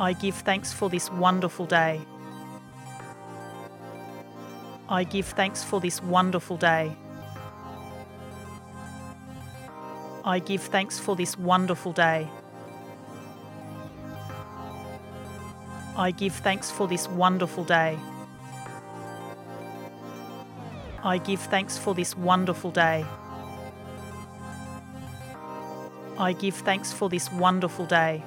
I give thanks for this wonderful day. I give thanks for this wonderful day. I give thanks for this wonderful day. I give thanks for this wonderful day. I give thanks for this wonderful day. I give thanks for this wonderful day.